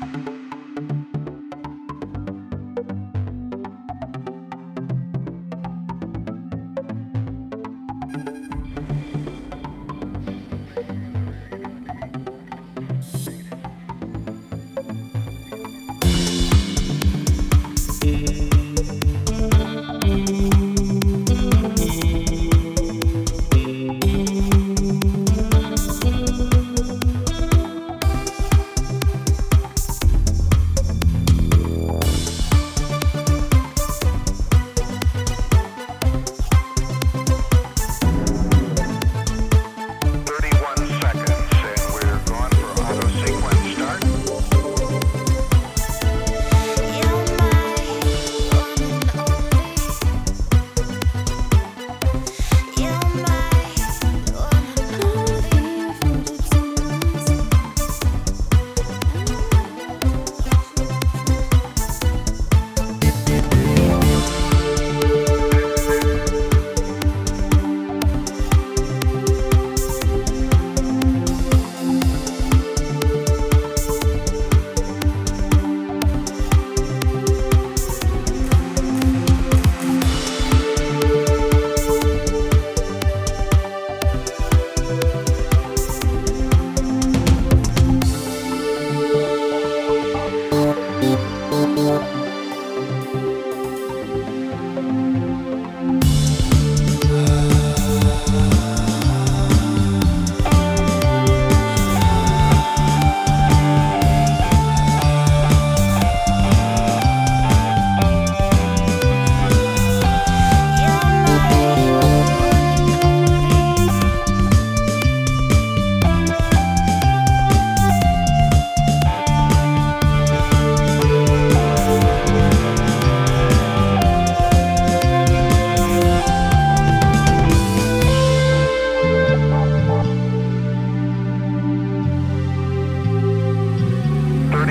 Thirty-one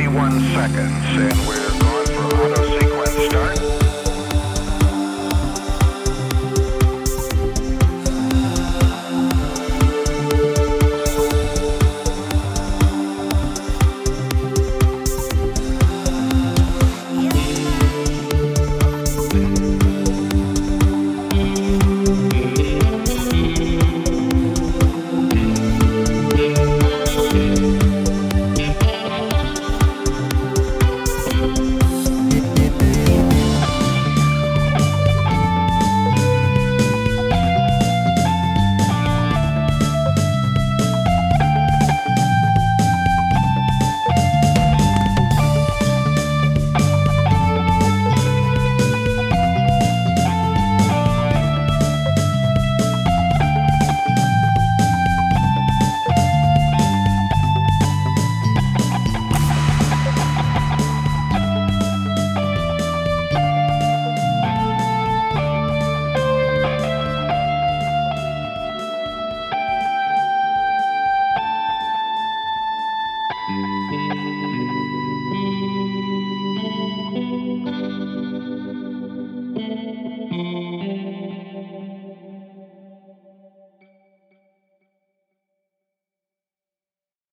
21 seconds, and we're going for auto sequence start. Mm-hmm.